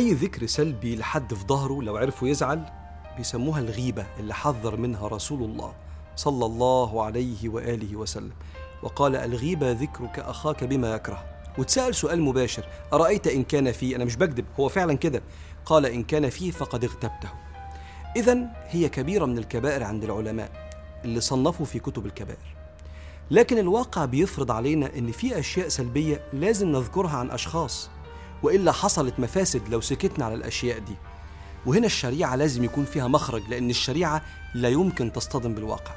أي ذكر سلبي لحد في ظهره لو عرفوا يزعل بيسموها الغيبة اللي حذر منها رسول الله صلى الله عليه وآله وسلم. وقال الغيبة ذكرك أخاك بما يكره. وتسأل سؤال مباشر أرأيت إن كان فيه أنا مش بكذب هو فعلا كده. قال إن كان فيه فقد اغتبته. إذا هي كبيرة من الكبائر عند العلماء اللي صنفوا في كتب الكبائر. لكن الواقع بيفرض علينا إن في أشياء سلبية لازم نذكرها عن أشخاص وإلا حصلت مفاسد لو سكتنا على الأشياء دي. وهنا الشريعة لازم يكون فيها مخرج لأن الشريعة لا يمكن تصطدم بالواقع.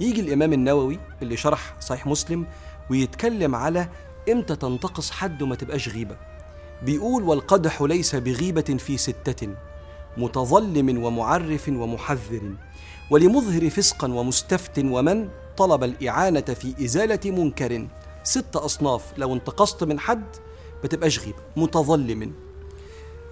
يجي الإمام النووي اللي شرح صحيح مسلم ويتكلم على إمتى تنتقص حد وما تبقاش غيبة. بيقول والقدح ليس بغيبة في ستة متظلم ومعرف ومحذر ولمظهر فسقا ومستفت ومن طلب الإعانة في إزالة منكر. ست أصناف لو انتقصت من حد ما تبقاش غيبة متظلم.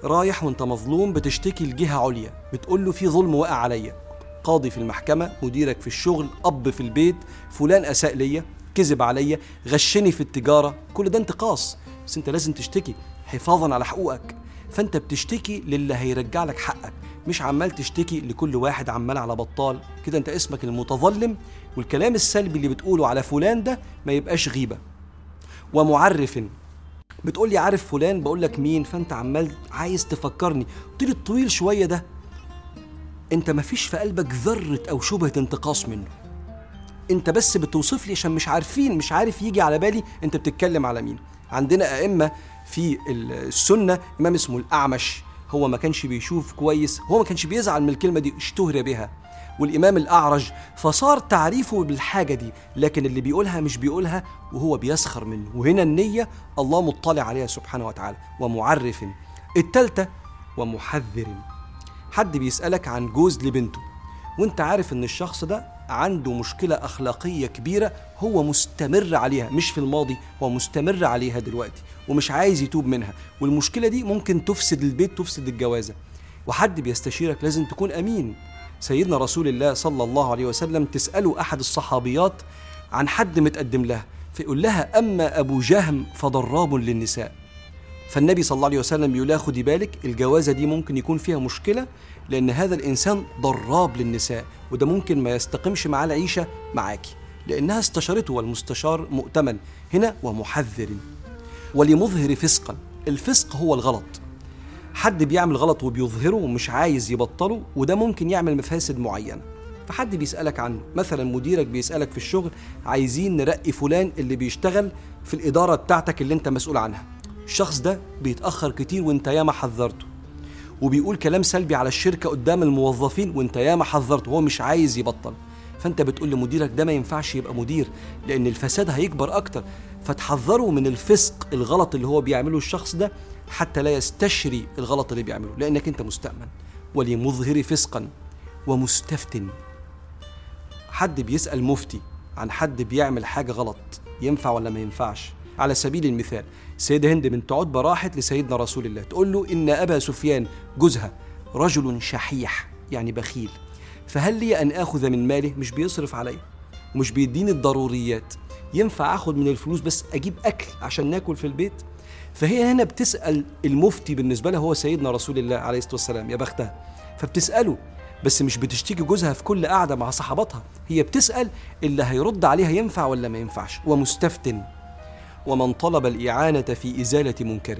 رايح وانت مظلوم بتشتكي لجهة عليا بتقول له في ظلم واقع عليا. قاضي في المحكمة مديرك في الشغل أب في البيت فلان أساء ليا كذب عليا غشني في التجارة. كل ده انتقاص. بس انت لازم تشتكي حفاظا على حقوقك. فانت بتشتكي للي هيرجع لك حقك مش عمال تشتكي لكل واحد عمال على بطال. كده انت اسمك المتظلم والكلام السلبي اللي بتقوله على فلان ده ما يبقاش غيبة. ومعرف بتقول لي عارف فلان؟ بقول لك مين؟ فانت عمال عايز تفكرني. لي الطويل شوية ده. انت مفيش في قلبك ذرة أو شبهة انتقاص منه. انت بس بتوصف لي عشان مش عارفين مش عارف يجي على بالي انت بتتكلم على مين. عندنا أئمة في السنة إمام اسمه الأعمش. هو ما كانش بيشوف كويس هو ما كانش بيزعل من الكلمة دي اشتهر بها. والإمام الأعرج فصار تعريفه بالحاجة دي لكن اللي بيقولها مش بيقولها وهو بيسخر منه. وهنا النية الله مطلع عليها سبحانه وتعالى ومعرف التالتة ومحذر. حد بيسألك عن جوز لبنته وانت عارف إن الشخص ده عنده مشكلة أخلاقية كبيرة هو مستمر عليها مش في الماضي هو مستمر عليها دلوقتي ومش عايز يتوب منها. والمشكلة دي ممكن تفسد البيت تفسد الجوازة. وحد بيستشيرك لازم تكون أمين. سيدنا رسول الله صلى الله عليه وسلم تسأله أحد الصحابيات عن حد متقدم لها فيقول لها أما أبو جهم فضراب للنساء. فالنبي صلى الله عليه وسلم يقول خدي بالك الجوازة دي ممكن يكون فيها مشكلة لأن هذا الإنسان ضراب للنساء وده ممكن ما يستقمش معاه العيشة معاكي لأنها استشارته والمستشار مؤتمن هنا ومحذر ولمظهر فسقا الفسق هو الغلط. حد بيعمل غلط وبيظهره ومش عايز يبطله وده ممكن يعمل مفاسد معينة. فحد بيسألك عنه مثلا مديرك بيسألك في الشغل عايزين نرقي فلان اللي بيشتغل في الإدارة بتاعتك اللي انت مسؤول عنها. الشخص ده بيتأخر كتير وانت ياما حذرته. وبيقول كلام سلبي على الشركة قدام الموظفين وانت ياما حذرته هو مش عايز يبطل. فانت بتقول لمديرك ده ما ينفعش يبقى مدير لأن الفساد هيكبر أكتر. فتحذره من الفسق الغلط اللي هو بيعمله الشخص ده حتى لا يستشري الغلط اللي بيعمله لأنك أنت مستأمن. ولمظهر فسقا ومستفتن. حد بيسأل مفتي عن حد بيعمل حاجة غلط ينفع ولا ما ينفعش؟ على سبيل المثال سيدة هند بنت عتبة راحت لسيدنا رسول الله تقول له إن أبا سفيان جوزها رجل شحيح يعني بخيل. فهل لي أن آخذ من ماله؟ مش بيصرف علي ومش بيديني الضروريات. ينفع أخذ من الفلوس بس أجيب أكل عشان ناكل في البيت؟ فهي هنا بتسأل المفتي بالنسبة لها هو سيدنا رسول الله عليه الصلاة والسلام يا بختها. فبتسأله بس مش بتشتكي جوزها في كل قعدة مع صحباتها هي بتسأل اللي هيرد عليها ينفع ولا ما ينفعش. ومستفتن. ومن طلب الإعانة في إزالة منكر.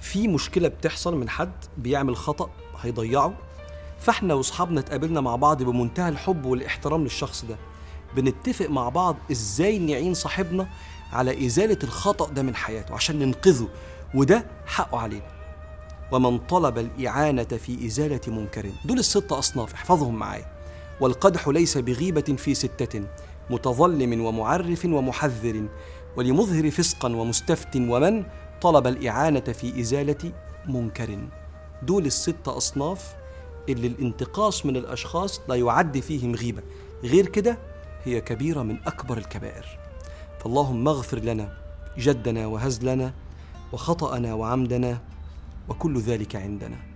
في مشكلة بتحصل من حد بيعمل خطأ هيضيعه فاحنا واصحابنا اتقابلنا مع بعض بمنتهى الحب والاحترام للشخص ده. بنتفق مع بعض إزاي نعين صاحبنا على إزالة الخطأ ده من حياته عشان ننقذه وده حقه علينا. ومن طلب الإعانة في إزالة منكر دول الست أصناف احفظهم معايا. والقدح ليس بغيبة في ستة متظلم ومعرف ومحذر ولمظهر فسقا ومستفت ومن طلب الإعانة في إزالة منكر. دول الست أصناف اللي الانتقاص من الأشخاص لا يعد فيهم غيبة. غير كده هي كبيرة من أكبر الكبائر. فاللهم اغفر لنا جدنا وهزلنا وخطأنا وعمدنا وكل ذلك عندنا.